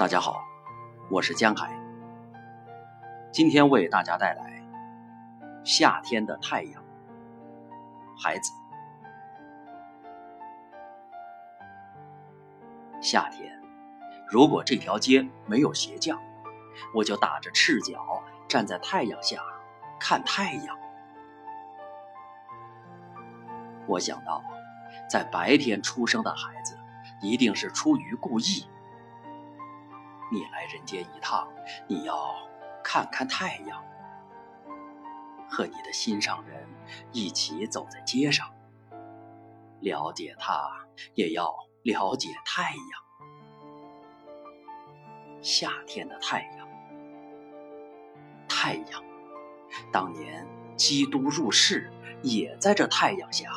大家好，我是江海。今天为大家带来夏天的太阳。孩子，夏天，如果这条街没有鞋匠，我就打着赤脚站在太阳下看太阳。我想到，在白天出生的孩子，一定是出于故意。你来人间一趟，你要看看太阳，和你的心上人一起走在街上，了解他，也要了解太阳。夏天的太阳，太阳，当年基督入世，也在这太阳下